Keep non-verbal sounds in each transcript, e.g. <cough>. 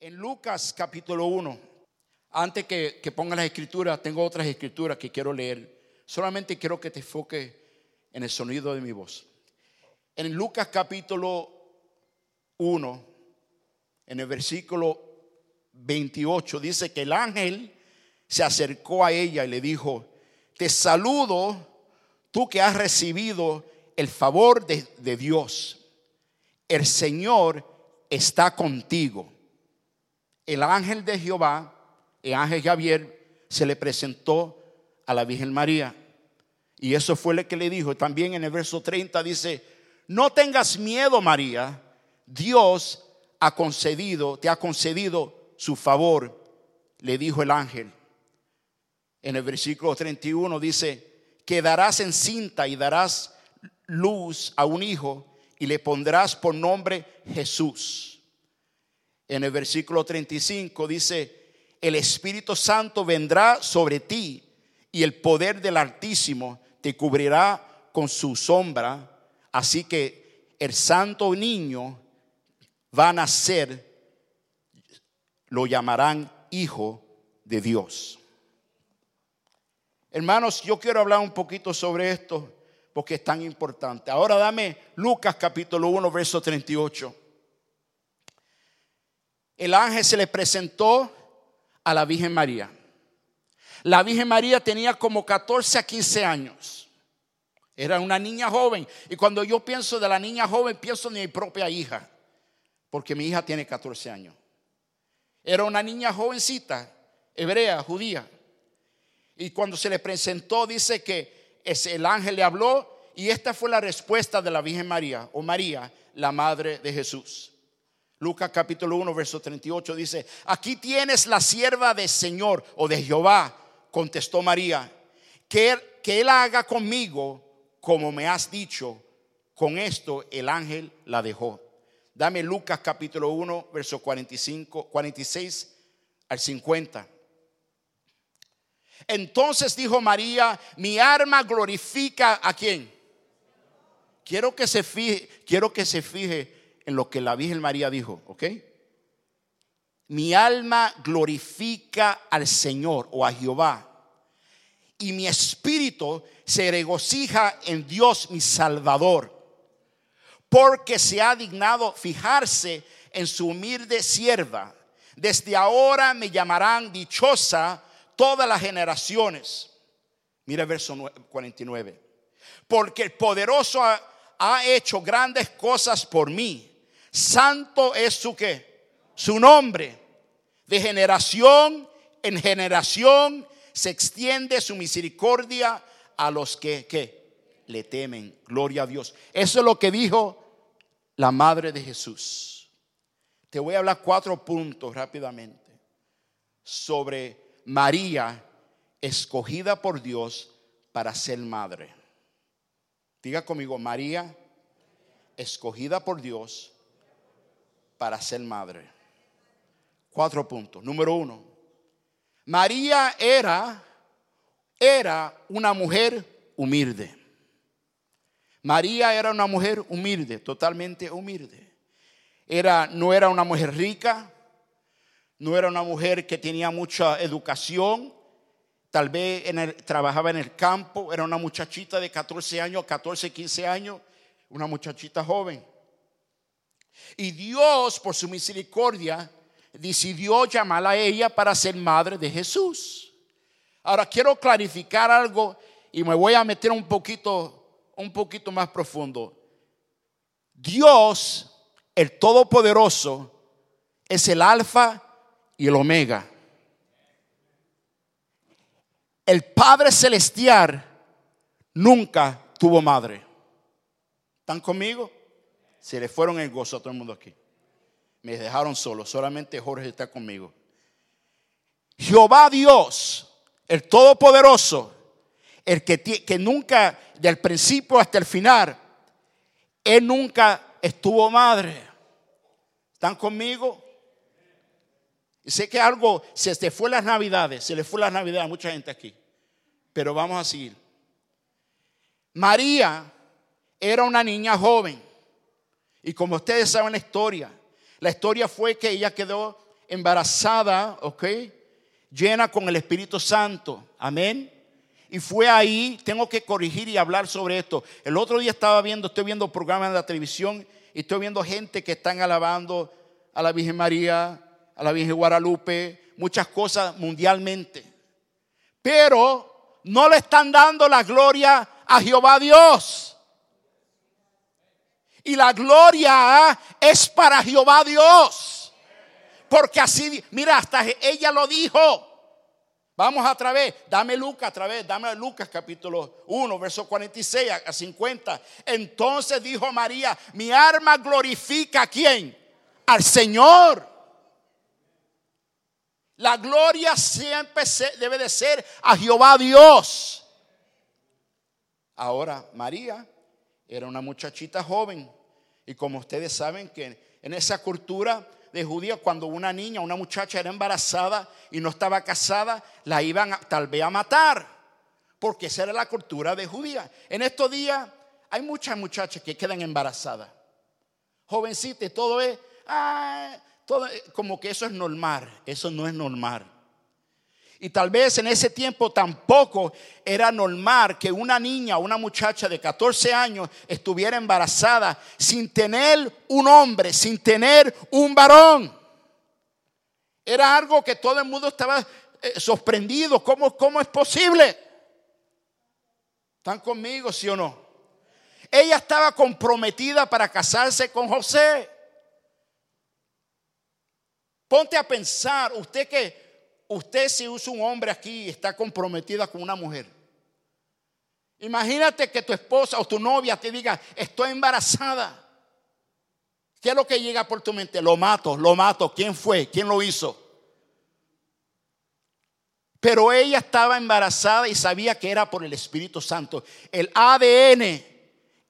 En Lucas capítulo 1, antes que, ponga las escrituras, tengo otras escrituras que quiero leer. Solamente quiero que te enfoques en el sonido de mi voz. En Lucas capítulo 1, en el versículo 28, dice que el ángel se acercó a ella y le dijo, te saludo tú que has recibido el favor de Dios. El Señor está contigo el ángel de Jehová, el ángel Javier, se le presentó a la Virgen María. Y eso fue lo que le dijo. También en el verso 30 dice, no tengas miedo María, Dios ha concedido, te ha concedido su favor, le dijo el ángel. En el versículo 31 dice, quedarás encinta y darás luz a un hijo y le pondrás por nombre Jesús en el versículo 35 dice, el Espíritu Santo vendrá sobre ti y el poder del Altísimo te cubrirá con su sombra. Así que el santo niño va a nacer, lo llamarán hijo de Dios. Hermanos, yo quiero hablar un poquito sobre esto porque es tan importante. Ahora dame Lucas capítulo 1, verso 38 el ángel se le presentó a la Virgen María. La Virgen María tenía como 14 a 15 años. Era una niña joven. Y cuando yo pienso de la niña joven, pienso en mi propia hija. Porque mi hija tiene 14 años. Era una niña jovencita, hebrea, judía. Y cuando se le presentó, dice que el ángel le habló. Y esta fue la respuesta de la Virgen María, o María, la madre de Jesús. Lucas capítulo 1, verso 38 dice, aquí tienes la sierva del Señor o de Jehová, contestó María, que, que Él haga conmigo como me has dicho. Con esto el ángel la dejó. Dame Lucas capítulo 1, verso 45, 46 al 50. Entonces dijo María, mi alma glorifica a quién. Quiero que se fije, quiero que se fije en lo que la Virgen María dijo, ¿ok? Mi alma glorifica al Señor o a Jehová. Y mi espíritu se regocija en Dios mi Salvador. Porque se ha dignado fijarse en su humilde sierva. Desde ahora me llamarán dichosa todas las generaciones. Mira el verso 49. Porque el poderoso ha, ha hecho grandes cosas por mí Santo es su qué? Su nombre. De generación en generación se extiende su misericordia a los que le temen. Gloria a Dios. Eso es lo que dijo la madre de Jesús. Te voy a hablar cuatro puntos rápidamente sobre María escogida por Dios para ser madre. Diga conmigo, María escogida por Dios para ser madre. Cuatro puntos. Número uno, María era, era una mujer humilde. María era una mujer humilde, totalmente humilde. Era, no era una mujer rica, no era una mujer que tenía mucha educación, tal vez trabajaba en el campo, era una muchachita de 14 años, 14, 15 años, una muchachita joven. Y Dios, por su misericordia, decidió llamarla a ella para ser madre de Jesús. Ahora quiero clarificar algo y me voy a meter un poquito, un poquito más profundo. Dios, el Todopoderoso, es el alfa y el omega. El Padre Celestial nunca tuvo madre. ¿Están conmigo? Se le fueron el gozo a todo el mundo aquí. Me dejaron solo. Solamente Jorge está conmigo. Jehová Dios, el Todopoderoso, el que, que nunca, del principio hasta el final, Él nunca estuvo madre. ¿Están conmigo? Y sé que algo, se le fue las navidades, se le fue las navidades a mucha gente aquí. Pero vamos a seguir. María era una niña joven. Y como ustedes saben la historia, la historia fue que ella quedó embarazada, ¿ok? Llena con el Espíritu Santo. Amén. Y fue ahí, tengo que corregir y hablar sobre esto. El otro día estaba viendo, estoy viendo programas de la televisión y estoy viendo gente que están alabando a la Virgen María, a la Virgen Guadalupe, muchas cosas mundialmente. Pero no le están dando la gloria a Jehová Dios. Y la gloria es para Jehová Dios. Porque así, mira, hasta ella lo dijo. Vamos a través, dame Lucas a través, dame Lucas capítulo 1, verso 46 a 50. Entonces dijo María, mi arma glorifica a quién? Al Señor. La gloria siempre debe de ser a Jehová Dios. Ahora, María era una muchachita joven. Y como ustedes saben que en esa cultura de judía, cuando una niña, una muchacha era embarazada y no estaba casada, la iban tal vez a matar. Porque esa era la cultura de judía. En estos días hay muchas muchachas que quedan embarazadas. Jovencitas, todo es, ah, como que eso es normal. Eso no es normal. Y tal vez en ese tiempo tampoco era normal que una niña o una muchacha de 14 años estuviera embarazada sin tener un hombre, sin tener un varón. Era algo que todo el mundo estaba eh, sorprendido. ¿Cómo, ¿Cómo es posible? ¿Están conmigo, sí o no? Ella estaba comprometida para casarse con José. Ponte a pensar, usted que usted si usa un hombre aquí y está comprometida con una mujer. Imagínate que tu esposa o tu novia te diga, estoy embarazada. ¿Qué es lo que llega por tu mente? Lo mato, lo mato. ¿Quién fue? ¿Quién lo hizo? Pero ella estaba embarazada y sabía que era por el Espíritu Santo. El ADN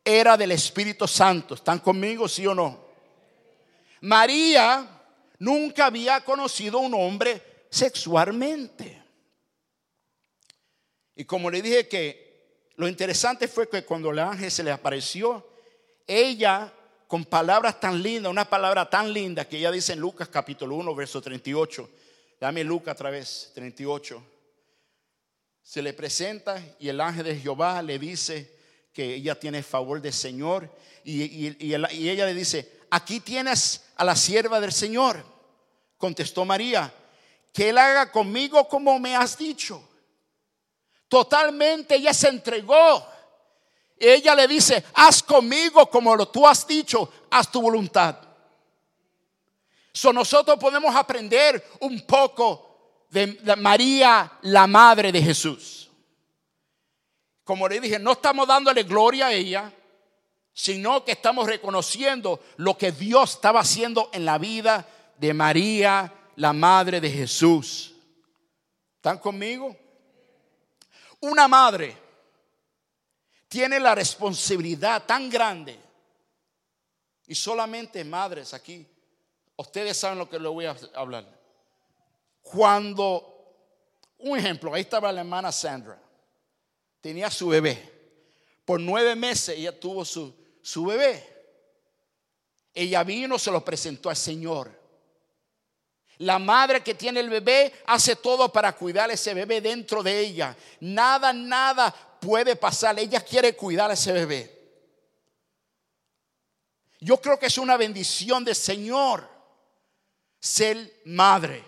era del Espíritu Santo. ¿Están conmigo, sí o no? María nunca había conocido a un hombre sexualmente. Y como le dije que lo interesante fue que cuando el ángel se le apareció, ella con palabras tan lindas, una palabra tan linda que ella dice en Lucas capítulo 1, verso 38. Dame Lucas otra vez, 38. Se le presenta y el ángel de Jehová le dice que ella tiene favor del Señor. Y, y ella le dice, aquí tienes a la sierva del Señor. Contestó María, que él haga conmigo como me has dicho. Totalmente ella se entregó. Ella le dice, haz conmigo como lo tú has dicho, haz tu voluntad. So nosotros podemos aprender un poco de María, la madre de Jesús. Como le dije, no estamos dándole gloria a ella, sino que estamos reconociendo lo que Dios estaba haciendo en la vida de María, la madre de Jesús. ¿Están conmigo? Una madre tiene la responsabilidad tan grande y solamente madres aquí, ustedes saben lo que le voy a hablar. Cuando, un ejemplo, ahí estaba la hermana Sandra, tenía su bebé. Por nueve meses ella tuvo su, su bebé. Ella vino, se lo presentó al Señor. La madre que tiene el bebé hace todo para cuidar a ese bebé dentro de ella. Nada, nada puede pasar. Ella quiere cuidar a ese bebé. Yo creo que es una bendición del Señor ser madre.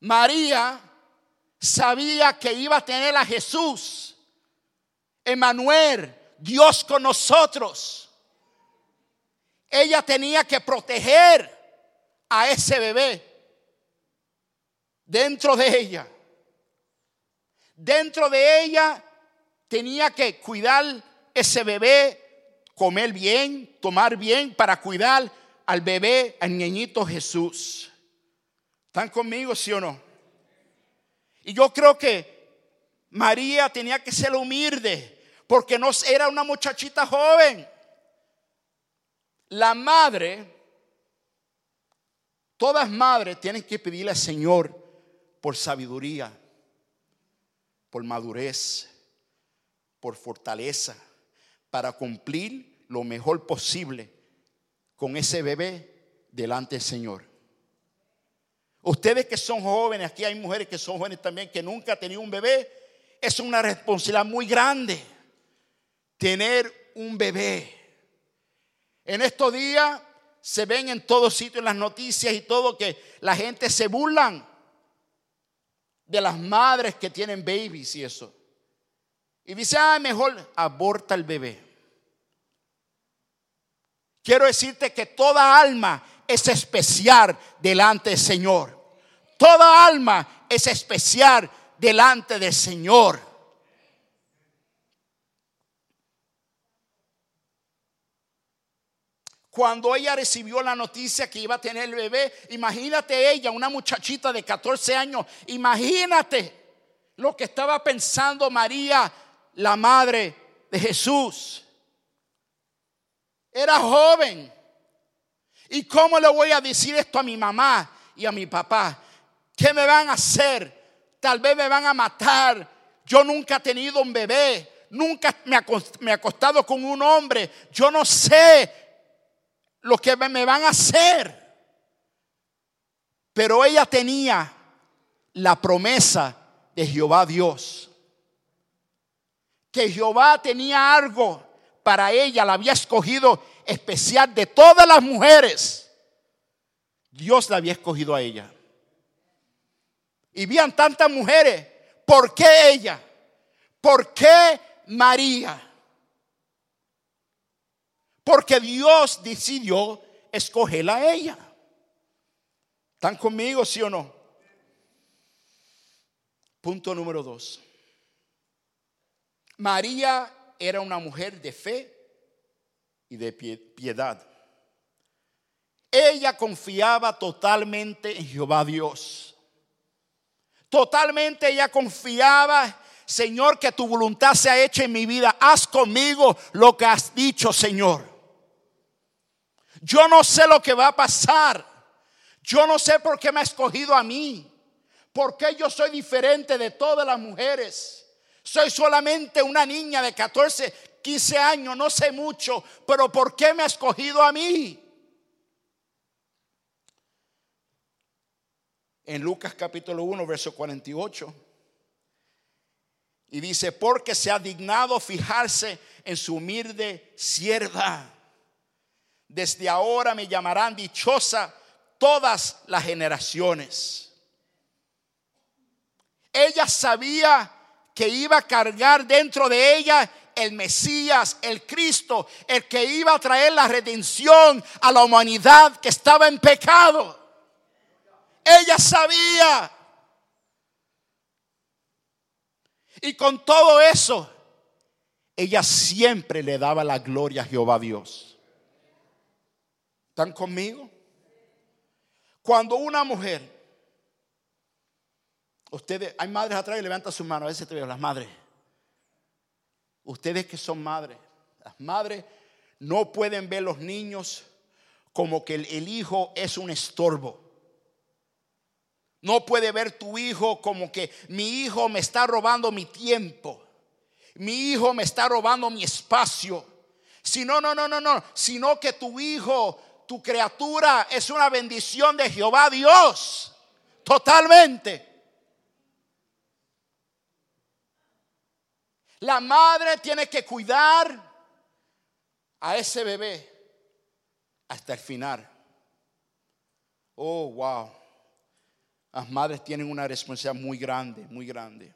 María sabía que iba a tener a Jesús, Emanuel, Dios con nosotros. Ella tenía que proteger a ese bebé dentro de ella. Dentro de ella tenía que cuidar ese bebé, comer bien, tomar bien para cuidar al bebé, al niñito Jesús. ¿Están conmigo, sí o no? Y yo creo que María tenía que ser humilde, porque no era una muchachita joven. La madre, todas madres tienen que pedirle al Señor por sabiduría, por madurez, por fortaleza, para cumplir lo mejor posible con ese bebé delante del Señor. Ustedes que son jóvenes, aquí hay mujeres que son jóvenes también, que nunca han tenido un bebé, es una responsabilidad muy grande tener un bebé. En estos días se ven en todos sitios en las noticias y todo que la gente se burlan de las madres que tienen babies y eso. Y dice, ah, mejor aborta el bebé. Quiero decirte que toda alma es especial delante del Señor. Toda alma es especial delante del Señor. Cuando ella recibió la noticia que iba a tener el bebé, imagínate ella, una muchachita de 14 años, imagínate lo que estaba pensando María, la madre de Jesús. Era joven. ¿Y cómo le voy a decir esto a mi mamá y a mi papá? ¿Qué me van a hacer? Tal vez me van a matar. Yo nunca he tenido un bebé. Nunca me he acostado con un hombre. Yo no sé lo que me van a hacer. Pero ella tenía la promesa de Jehová Dios. Que Jehová tenía algo para ella, la había escogido especial de todas las mujeres. Dios la había escogido a ella. Y vean tantas mujeres. ¿Por qué ella? ¿Por qué María? Porque Dios decidió escogerla a ella. ¿Están conmigo, sí o no? Punto número dos. María era una mujer de fe y de piedad. Ella confiaba totalmente en Jehová Dios. Totalmente ella confiaba, Señor, que tu voluntad se ha hecho en mi vida. Haz conmigo lo que has dicho, Señor. Yo no sé lo que va a pasar. Yo no sé por qué me ha escogido a mí. ¿Por qué yo soy diferente de todas las mujeres? Soy solamente una niña de 14, 15 años, no sé mucho, pero ¿por qué me ha escogido a mí? En Lucas capítulo 1, verso 48. Y dice, porque se ha dignado fijarse en su humilde sierva. Desde ahora me llamarán dichosa todas las generaciones. Ella sabía que iba a cargar dentro de ella el Mesías, el Cristo, el que iba a traer la redención a la humanidad que estaba en pecado. Ella sabía. Y con todo eso, ella siempre le daba la gloria a Jehová Dios. ¿Están conmigo? Cuando una mujer Ustedes, hay madres atrás y levantan su mano. A veces te veo, las madres. Ustedes que son madres, las madres no pueden ver los niños como que el, hijo es un estorbo. No puede ver tu hijo como que mi hijo me está robando mi tiempo. Mi hijo me está robando mi espacio. Si no, no, no, no, no. Sino que tu hijo, tu criatura es una bendición de Jehová Dios. Totalmente. La madre tiene que cuidar a ese bebé hasta el final. Oh, wow. Las madres tienen una responsabilidad muy grande, muy grande.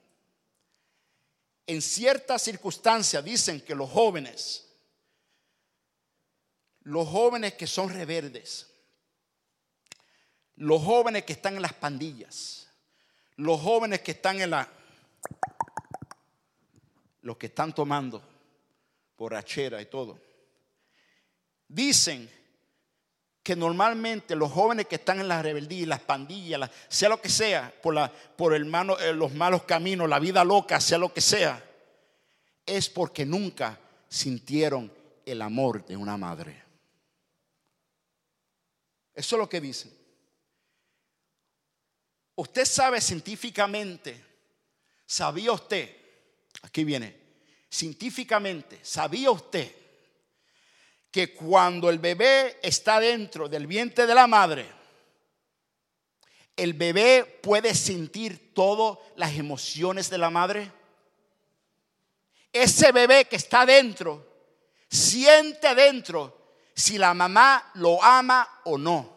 En ciertas circunstancias dicen que los jóvenes, los jóvenes que son reverdes, los jóvenes que están en las pandillas, los jóvenes que están en la los que están tomando borrachera y todo, dicen que normalmente los jóvenes que están en la rebeldía, las pandillas, sea lo que sea, por, la, por el eh, los malos caminos, la vida loca, sea lo que sea, es porque nunca sintieron el amor de una madre. Eso es lo que dicen. Usted sabe científicamente, ¿sabía usted Aquí viene. Científicamente, ¿sabía usted que cuando el bebé está dentro del vientre de la madre, el bebé puede sentir todas las emociones de la madre. Ese bebé que está dentro, siente dentro si la mamá lo ama o no.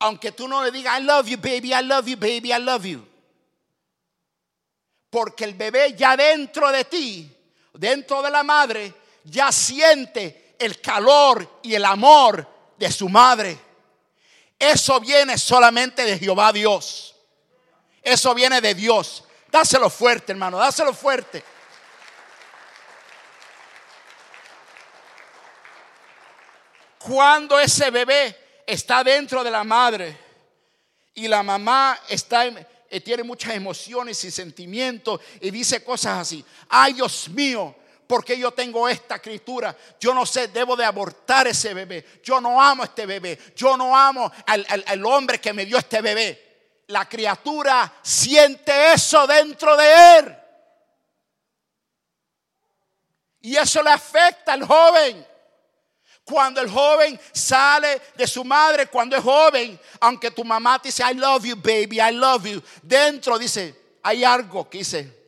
Aunque tú no le digas, I love you, baby, I love you, baby, I love you. Porque el bebé ya dentro de ti, dentro de la madre, ya siente el calor y el amor de su madre. Eso viene solamente de Jehová Dios. Eso viene de Dios. Dáselo fuerte, hermano, dáselo fuerte. Cuando ese bebé está dentro de la madre y la mamá está eh, tiene muchas emociones y sentimientos y dice cosas así. Ay, Dios mío, porque yo tengo esta escritura. Yo no sé, debo de abortar ese bebé. Yo no amo a este bebé. Yo no amo al, al hombre que me dio este bebé. La criatura siente eso dentro de él. Y eso le afecta al joven. Cuando el joven sale de su madre, cuando es joven, aunque tu mamá te dice, I love you, baby, I love you, dentro dice, hay algo que dice,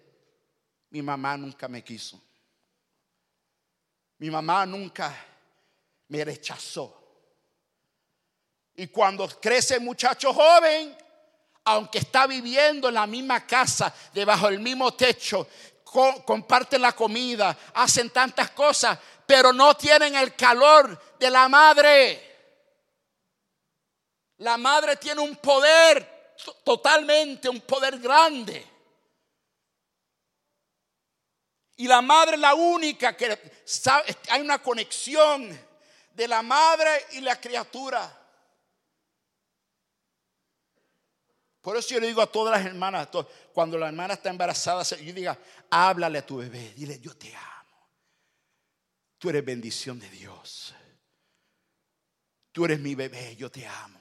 mi mamá nunca me quiso. Mi mamá nunca me rechazó. Y cuando crece muchacho joven, aunque está viviendo en la misma casa, debajo del mismo techo, comparten la comida, hacen tantas cosas, pero no tienen el calor de la madre. La madre tiene un poder totalmente, un poder grande. Y la madre es la única que hay una conexión de la madre y la criatura. Por eso yo le digo a todas las hermanas, cuando la hermana está embarazada, yo diga, háblale a tu bebé, dile, yo te amo. Tú eres bendición de Dios. Tú eres mi bebé, yo te amo.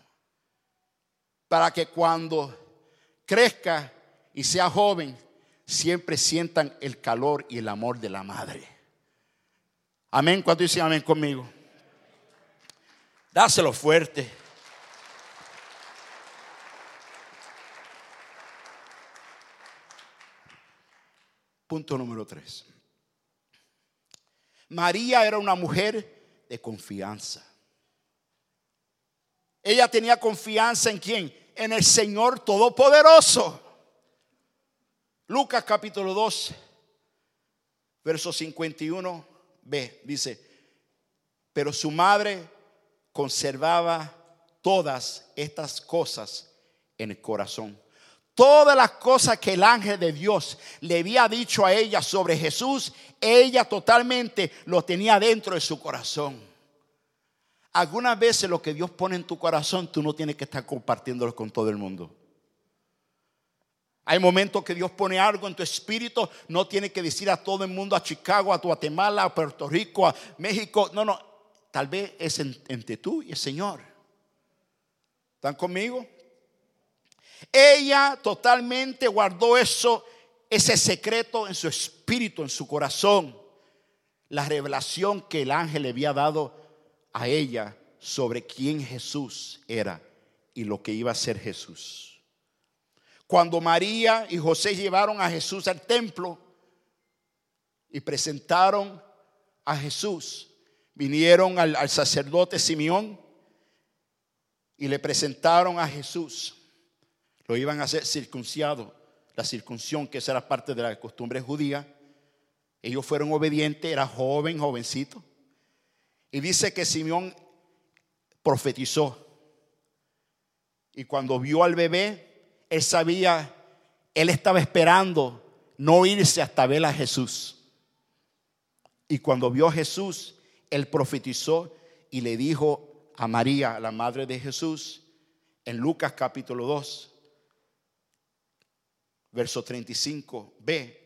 Para que cuando crezca y sea joven, siempre sientan el calor y el amor de la madre. Amén. ¿Cuánto dicen amén conmigo? Dáselo fuerte. Punto número tres. María era una mujer de confianza. Ella tenía confianza en quién? En el Señor Todopoderoso. Lucas capítulo 2, verso 51b, dice, pero su madre conservaba todas estas cosas en el corazón todas las cosas que el ángel de Dios le había dicho a ella sobre Jesús, ella totalmente lo tenía dentro de su corazón. Algunas veces lo que Dios pone en tu corazón, tú no tienes que estar compartiéndolo con todo el mundo. Hay momentos que Dios pone algo en tu espíritu, no tienes que decir a todo el mundo, a Chicago, a Guatemala, a Puerto Rico, a México. No, no, tal vez es entre tú y el Señor. ¿Están conmigo? Ella totalmente guardó eso, ese secreto en su espíritu, en su corazón. La revelación que el ángel le había dado a ella sobre quién Jesús era y lo que iba a ser Jesús. Cuando María y José llevaron a Jesús al templo y presentaron a Jesús, vinieron al, sacerdote Simeón y le presentaron a Jesús. Lo iban a hacer circunciado, la circuncisión, que esa era parte de la costumbre judía. Ellos fueron obedientes, era joven, jovencito. Y dice que Simeón profetizó. Y cuando vio al bebé, él sabía, él estaba esperando no irse hasta ver a Jesús. Y cuando vio a Jesús, él profetizó y le dijo a María, la madre de Jesús, en Lucas capítulo 2, verso 35b,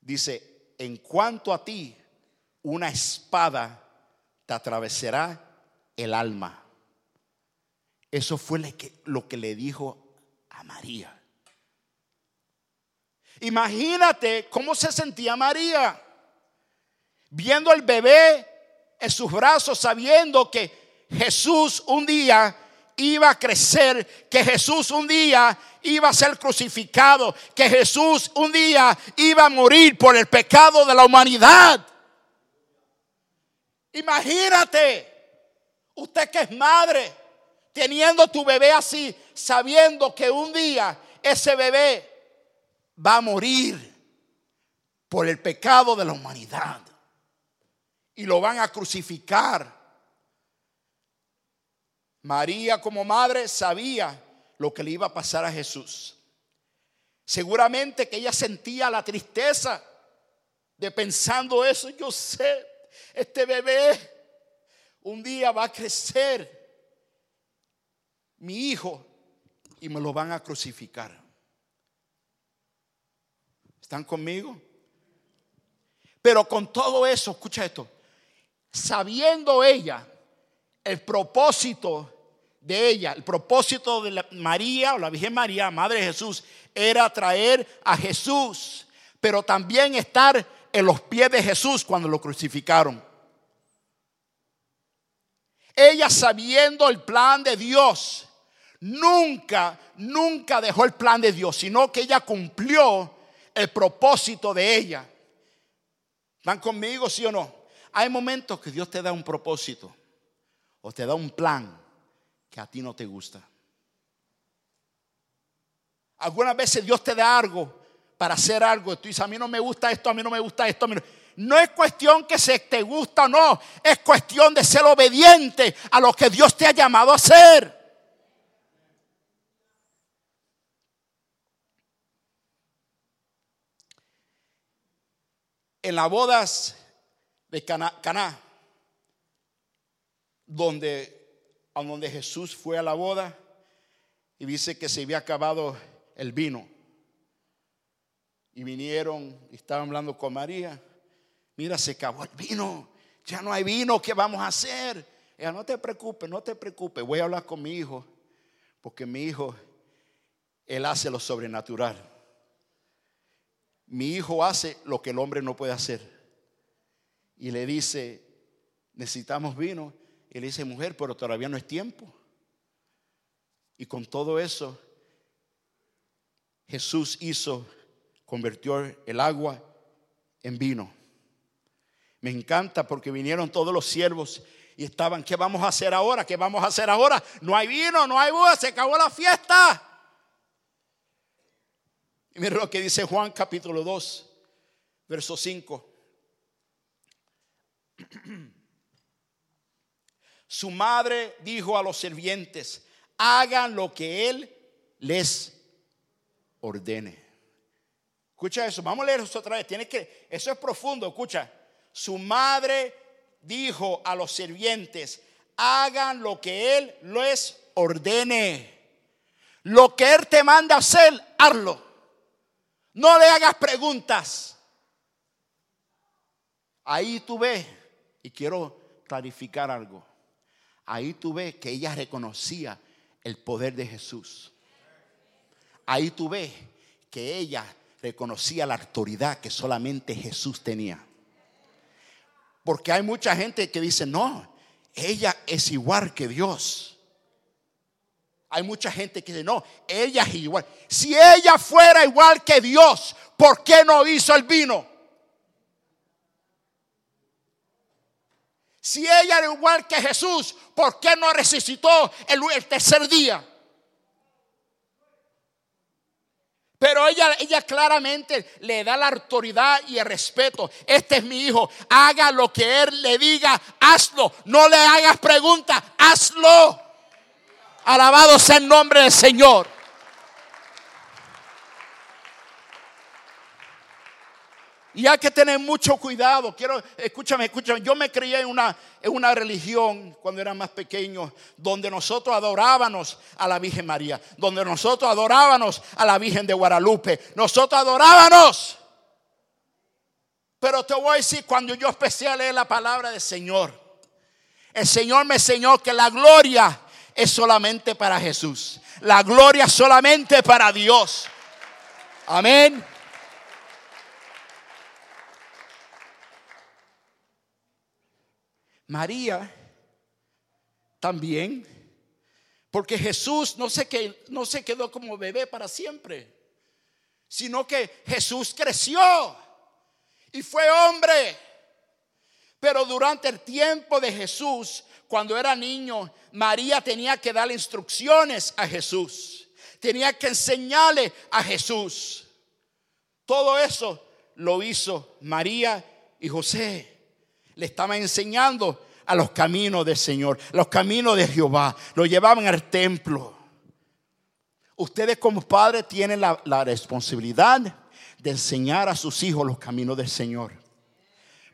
dice, en cuanto a ti, una espada te atravesará el alma. Eso fue lo que le dijo a María. Imagínate cómo se sentía María viendo al bebé en sus brazos sabiendo que Jesús un día iba a crecer, que Jesús un día iba a ser crucificado, que Jesús un día iba a morir por el pecado de la humanidad. Imagínate, usted que es madre, teniendo tu bebé así, sabiendo que un día ese bebé va a morir por el pecado de la humanidad y lo van a crucificar. María como madre sabía lo que le iba a pasar a Jesús. Seguramente que ella sentía la tristeza de pensando eso. Yo sé, este bebé un día va a crecer, mi hijo, y me lo van a crucificar. ¿Están conmigo? Pero con todo eso, escucha esto, sabiendo ella el propósito de ella, el propósito de María o la Virgen María, Madre de Jesús, era traer a Jesús, pero también estar en los pies de Jesús cuando lo crucificaron. Ella sabiendo el plan de Dios, nunca, nunca dejó el plan de Dios, sino que ella cumplió el propósito de ella. ¿Están conmigo, sí o no? Hay momentos que Dios te da un propósito o te da un plan que a ti no te gusta. Algunas veces Dios te da algo para hacer algo. Tú dices, a mí no me gusta esto, a mí no me gusta esto. no. es cuestión que se te gusta o no. Es cuestión de ser obediente a lo que Dios te ha llamado a hacer. En las bodas de Caná, donde a donde Jesús fue a la boda y dice que se había acabado el vino. Y vinieron y estaban hablando con María. Mira, se acabó el vino. Ya no hay vino. ¿Qué vamos a hacer? Ella, no te preocupes, no te preocupes. Voy a hablar con mi hijo. Porque mi hijo, él hace lo sobrenatural. Mi hijo hace lo que el hombre no puede hacer. Y le dice, necesitamos vino. Y le dice, mujer, pero todavía no es tiempo. Y con todo eso, Jesús hizo, convirtió el agua en vino. Me encanta porque vinieron todos los siervos y estaban, ¿qué vamos a hacer ahora? ¿Qué vamos a hacer ahora? No hay vino, no hay boda, se acabó la fiesta. Y mira lo que dice Juan capítulo 2, verso 5. <clears throat> Su madre dijo a los sirvientes, hagan lo que él les ordene. Escucha eso, vamos a leer eso otra vez. Tiene que, eso es profundo, escucha. Su madre dijo a los sirvientes, hagan lo que él les ordene. Lo que él te manda hacer, hazlo. No le hagas preguntas. Ahí tú ves, y quiero clarificar algo ahí tú ves que ella reconocía el poder de Jesús. Ahí tú ves que ella reconocía la autoridad que solamente Jesús tenía. Porque hay mucha gente que dice, no, ella es igual que Dios. Hay mucha gente que dice, no, ella es igual. Si ella fuera igual que Dios, ¿por qué no hizo el vino? Si ella era igual que Jesús, ¿por qué no resucitó el, tercer día? Pero ella, ella claramente le da la autoridad y el respeto. Este es mi hijo. Haga lo que él le diga. Hazlo. No le hagas preguntas. Hazlo. Alabado sea el nombre del Señor. Y hay que tener mucho cuidado. Quiero, escúchame, escúchame. Yo me crié en una, en una religión cuando era más pequeño, donde nosotros adorábamos a la Virgen María, donde nosotros adorábamos a la Virgen de Guadalupe. Nosotros adorábamos. Pero te voy a decir, cuando yo empecé a leer la palabra del Señor, el Señor me enseñó que la gloria es solamente para Jesús. La gloria solamente para Dios. Amén. María también, porque Jesús no se, quedó, no se quedó como bebé para siempre, sino que Jesús creció y fue hombre. Pero durante el tiempo de Jesús, cuando era niño, María tenía que darle instrucciones a Jesús. Tenía que enseñarle a Jesús. Todo eso lo hizo María y José. Le estaba enseñando a los caminos del Señor, los caminos de Jehová. Lo llevaban al templo. Ustedes como padres tienen la, responsabilidad de enseñar a sus hijos los caminos del Señor.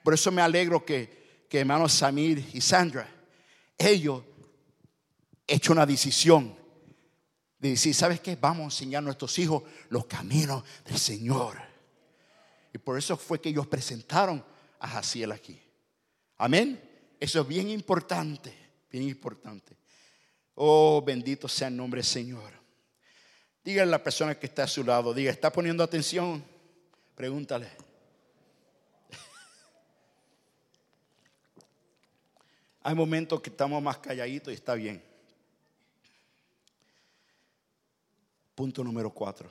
Por eso me alegro que, que hermanos Samir y Sandra, ellos hecho una decisión de decir, ¿sabes qué? Vamos a enseñar a nuestros hijos los caminos del Señor. Y por eso fue que ellos presentaron a Jaciel aquí. Amén. Eso es bien importante, bien importante. Oh, bendito sea el nombre del Señor. Dígale a la persona que está a su lado, diga, ¿está poniendo atención? Pregúntale. <laughs> Hay momentos que estamos más calladitos y está bien. Punto número cuatro.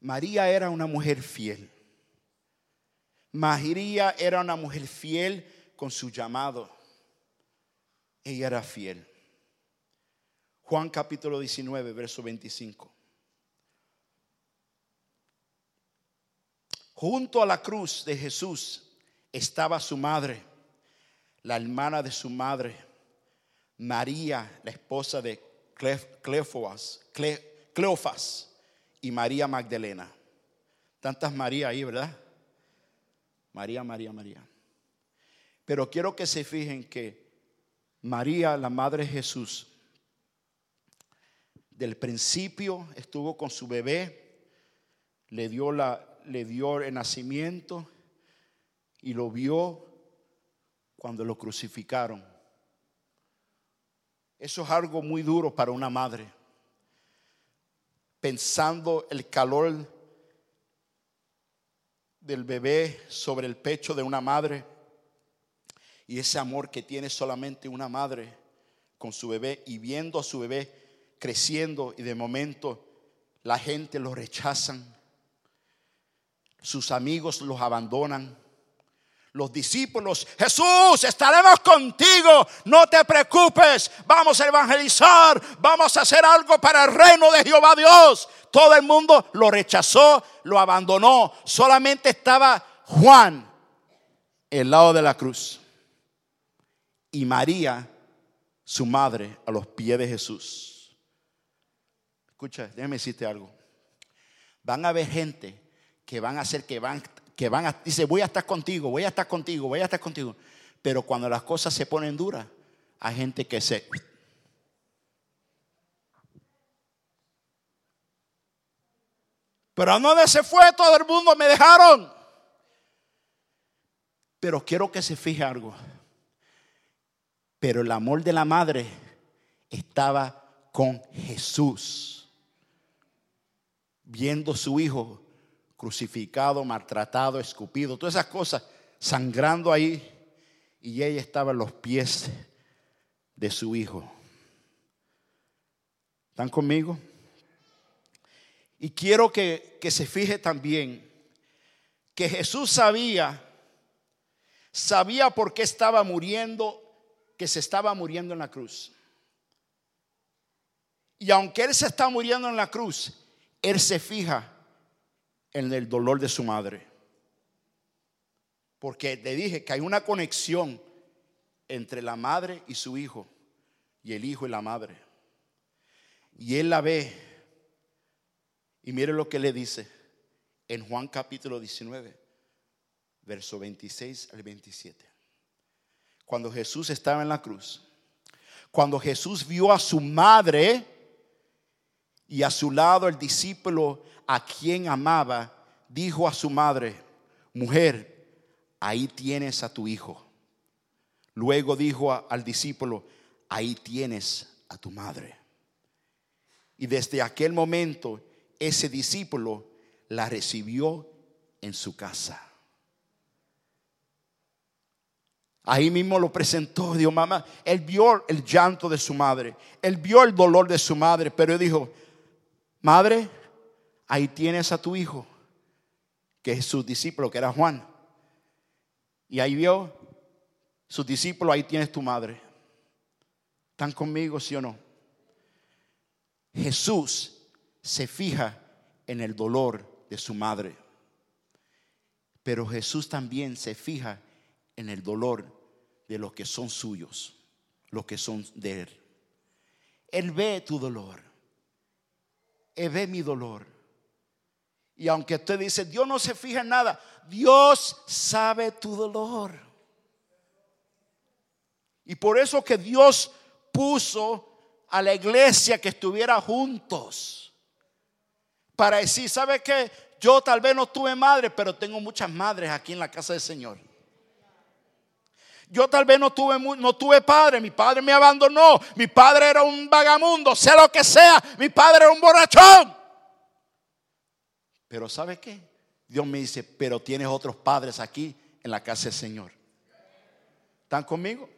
María era una mujer fiel. María era una mujer fiel con su llamado. Ella era fiel. Juan capítulo 19, verso 25. Junto a la cruz de Jesús estaba su madre, la hermana de su madre, María, la esposa de Cleofas, Cleofas y María Magdalena. Tantas María ahí, ¿verdad? María, María, María. Pero quiero que se fijen que María, la Madre de Jesús, del principio estuvo con su bebé, le dio, la, le dio el nacimiento y lo vio cuando lo crucificaron. Eso es algo muy duro para una madre. Pensando el calor del bebé sobre el pecho de una madre y ese amor que tiene solamente una madre con su bebé y viendo a su bebé creciendo y de momento la gente lo rechazan, sus amigos los abandonan. Los discípulos, Jesús, estaremos contigo, no te preocupes, vamos a evangelizar, vamos a hacer algo para el reino de Jehová Dios. Todo el mundo lo rechazó, lo abandonó. Solamente estaba Juan, el lado de la cruz. Y María, su madre, a los pies de Jesús. Escucha, déjame decirte algo. Van a haber gente que van a hacer que van, que van a, dice, voy a estar contigo, voy a estar contigo, voy a estar contigo. Pero cuando las cosas se ponen duras, hay gente que se Pero a dónde se fue todo el mundo, me dejaron. Pero quiero que se fije algo. Pero el amor de la madre estaba con Jesús. Viendo su hijo crucificado, maltratado, escupido, todas esas cosas, sangrando ahí. Y ella estaba en los pies de su hijo. ¿Están conmigo? Y quiero que, se fije también que Jesús sabía, sabía por qué estaba muriendo, que se estaba muriendo en la cruz. Y aunque Él se está muriendo en la cruz, Él se fija en el dolor de su madre. Porque le dije que hay una conexión entre la madre y su hijo, y el hijo y la madre. Y Él la ve y mire lo que le dice en Juan capítulo 19, verso 26 al 27. Cuando Jesús estaba en la cruz, cuando Jesús vio a su madre y a su lado el discípulo a quien amaba, dijo a su madre, mujer, ahí tienes a tu hijo. Luego dijo al discípulo, ahí tienes a tu madre. Y desde aquel momento ese discípulo la recibió en su casa. Ahí mismo lo presentó, dijo, mamá, él vio el llanto de su madre, él vio el dolor de su madre, pero él dijo, madre, ahí tienes a tu hijo, que es su discípulo, que era Juan. Y ahí vio sus discípulos, ahí tienes tu madre. ¿Están conmigo, sí o no? Jesús se fija en el dolor de su madre, pero Jesús también se fija en el dolor de los que son suyos, los que son de Él. Él ve tu dolor. Él ve mi dolor. Y aunque usted dice, Dios no se fija en nada, Dios sabe tu dolor. Y por eso que Dios puso a la iglesia que estuviera juntos. Para decir, ¿sabe qué? Yo tal vez no tuve madre, pero tengo muchas madres aquí en la casa del Señor. Yo tal vez no tuve, no tuve padre, mi padre me abandonó, mi padre era un vagamundo, sea lo que sea, mi padre era un borrachón. Pero ¿sabe qué? Dios me dice, pero tienes otros padres aquí en la casa del Señor. ¿Están conmigo?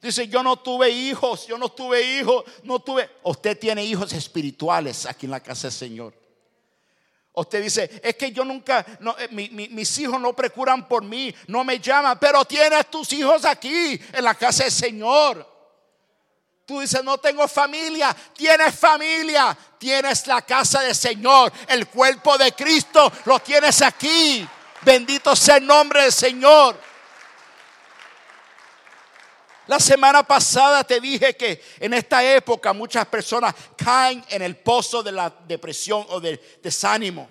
Dice, yo no tuve hijos, yo no tuve hijos, no tuve... Usted tiene hijos espirituales aquí en la casa del Señor. Usted dice, es que yo nunca, eh, mis hijos no procuran por mí, no me llaman, pero tienes tus hijos aquí en la casa del Señor. Tú dices, no tengo familia, tienes familia, tienes la casa del Señor, el cuerpo de Cristo, lo tienes aquí. Bendito sea el nombre del Señor. La semana pasada te dije que en esta época muchas personas caen en el pozo de la depresión o del desánimo.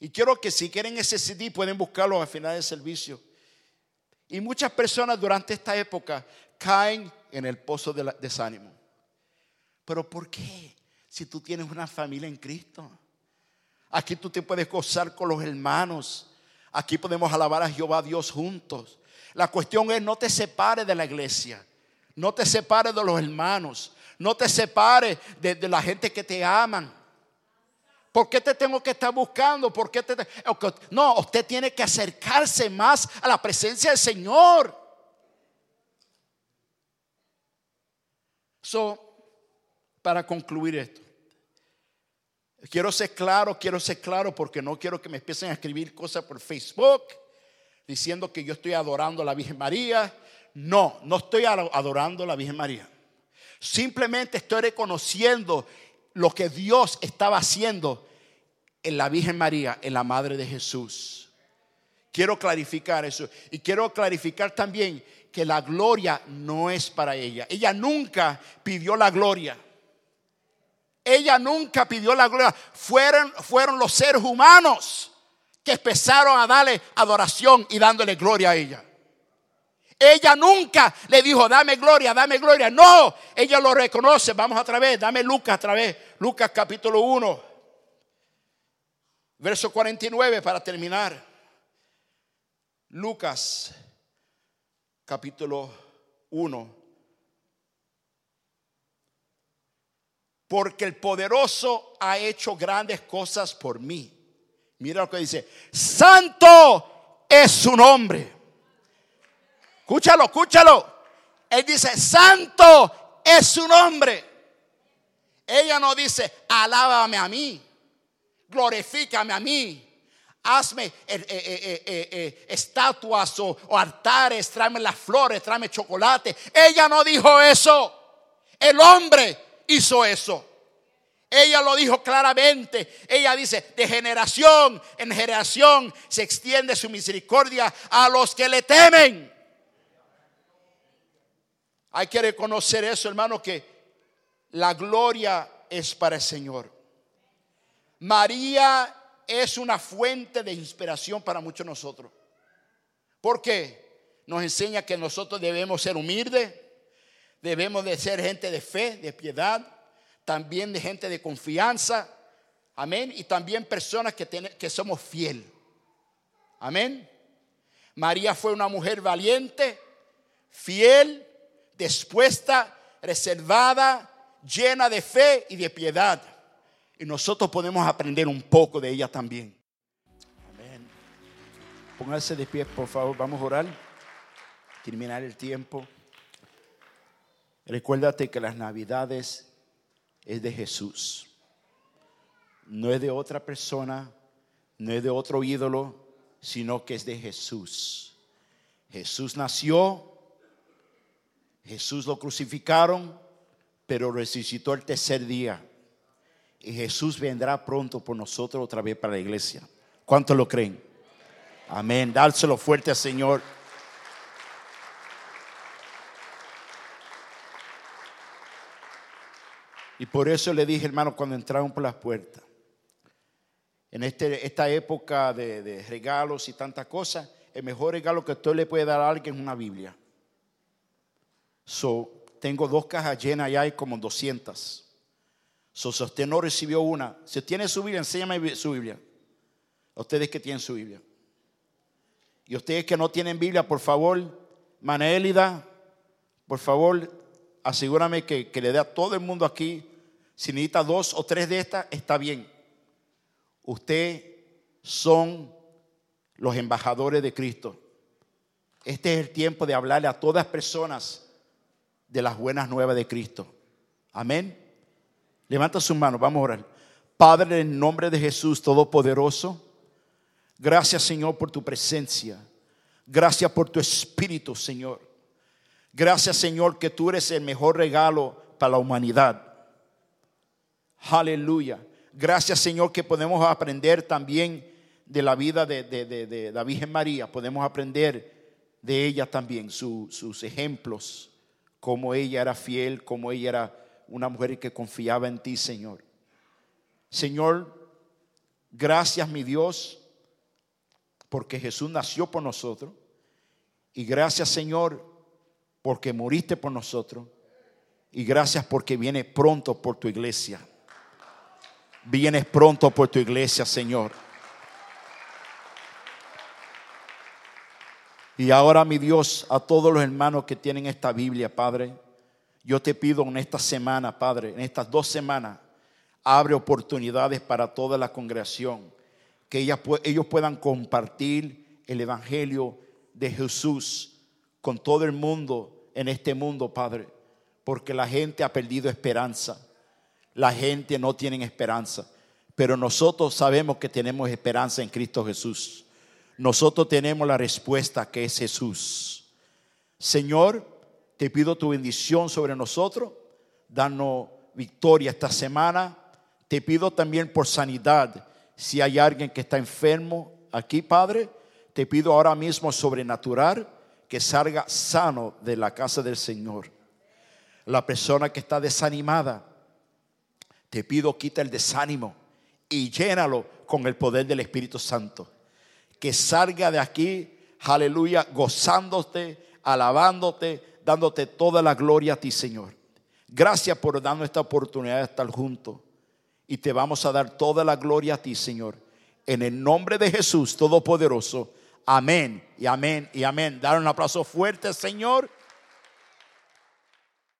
Y quiero que si quieren ese CD pueden buscarlo al final del servicio. Y muchas personas durante esta época caen en el pozo del desánimo. Pero ¿por qué? Si tú tienes una familia en Cristo. Aquí tú te puedes gozar con los hermanos. Aquí podemos alabar a Jehová Dios juntos. La cuestión es no te separes de la iglesia, no te separes de los hermanos, no te separes de, la gente que te aman. ¿Por qué te tengo que estar buscando? ¿Por qué te, no, usted tiene que acercarse más a la presencia del Señor. So, para concluir esto, quiero ser claro, quiero ser claro porque no quiero que me empiecen a escribir cosas por Facebook diciendo que yo estoy adorando a la Virgen María. No, no estoy adorando a la Virgen María. Simplemente estoy reconociendo lo que Dios estaba haciendo en la Virgen María, en la Madre de Jesús. Quiero clarificar eso. Y quiero clarificar también que la gloria no es para ella. Ella nunca pidió la gloria. Ella nunca pidió la gloria. Fueron, fueron los seres humanos que empezaron a darle adoración y dándole gloria a ella. Ella nunca le dijo, dame gloria, dame gloria. No, ella lo reconoce. Vamos a través, dame Lucas a través. Lucas capítulo 1, verso 49 para terminar. Lucas capítulo 1. Porque el poderoso ha hecho grandes cosas por mí Mira lo que dice. Santo es su nombre. Escúchalo, escúchalo. Él dice, santo es su nombre. Ella no dice, alábame a mí, glorifícame a mí, hazme eh, eh, eh, estatuas o, o, altares, tráeme las flores, tráeme chocolate. Ella no dijo eso. El hombre hizo eso. Ella lo dijo claramente. Ella dice, de generación en generación se extiende su misericordia a los que le temen. Hay que reconocer eso, hermano, que la gloria es para el Señor. María es una fuente de inspiración para muchos de nosotros. ¿Por qué? Nos enseña que nosotros debemos ser humildes, debemos de ser gente de fe, de piedad también de gente de confianza, amén, y también personas que, que somos fiel, amén. María fue una mujer valiente, fiel, dispuesta, reservada, llena de fe y de piedad. Y nosotros podemos aprender un poco de ella también. Amén. Pónganse de pie, por favor, vamos a orar. Terminar el tiempo. Recuérdate que las navidades es de Jesús. No es de otra persona, no es de otro ídolo, sino que es de Jesús. Jesús nació, Jesús lo crucificaron, pero resucitó el tercer día. Y Jesús vendrá pronto por nosotros otra vez para la iglesia. ¿Cuántos lo creen? Amén. Dárselo fuerte al Señor. Y por eso le dije, hermano, cuando entraron por las puertas, en este, esta época de, regalos y tantas cosas, el mejor regalo que usted le puede dar a alguien es una Biblia. So, tengo dos cajas llenas y hay como 200. So, si usted no recibió una, si tiene su Biblia, enséñame su Biblia. ustedes que tienen su Biblia. Y ustedes que no tienen Biblia, por favor, Manélida, por favor, asegúrame que, que le dé a todo el mundo aquí. Si necesita dos o tres de estas, está bien. Usted son los embajadores de Cristo. Este es el tiempo de hablarle a todas personas de las buenas nuevas de Cristo. Amén. Levanta su mano, vamos a orar. Padre, en nombre de Jesús Todopoderoso, gracias Señor por tu presencia. Gracias por tu espíritu, Señor. Gracias Señor que tú eres el mejor regalo para la humanidad. Aleluya. Gracias Señor que podemos aprender también de la vida de, la Virgen María. Podemos aprender de ella también, sus ejemplos, cómo ella era fiel, cómo ella era una mujer que confiaba en ti, Señor. Señor, gracias mi Dios, porque Jesús nació por nosotros. Y gracias Señor, porque moriste por nosotros. Y gracias porque viene pronto por tu iglesia vienes pronto por tu iglesia, Señor. Y ahora, mi Dios, a todos los hermanos que tienen esta Biblia, Padre, yo te pido en esta semana, Padre, en estas dos semanas, abre oportunidades para toda la congregación, que ellos puedan compartir el Evangelio de Jesús con todo el mundo en este mundo, Padre, porque la gente ha perdido esperanza la gente no tiene esperanza. Pero nosotros sabemos que tenemos esperanza en Cristo Jesús. Nosotros tenemos la respuesta que es Jesús. Señor, te pido tu bendición sobre nosotros. Danos victoria esta semana. Te pido también por sanidad. Si hay alguien que está enfermo aquí, Padre, te pido ahora mismo sobrenatural que salga sano de la casa del Señor. La persona que está desanimada, te pido quita el desánimo y llénalo con el poder del Espíritu Santo. Que salga de aquí, aleluya, gozándote, alabándote, dándote toda la gloria a ti, Señor. Gracias por darnos esta oportunidad de estar juntos. Y te vamos a dar toda la gloria a ti, Señor. En el nombre de Jesús Todopoderoso. Amén y amén y amén. Dar un aplauso fuerte, Señor.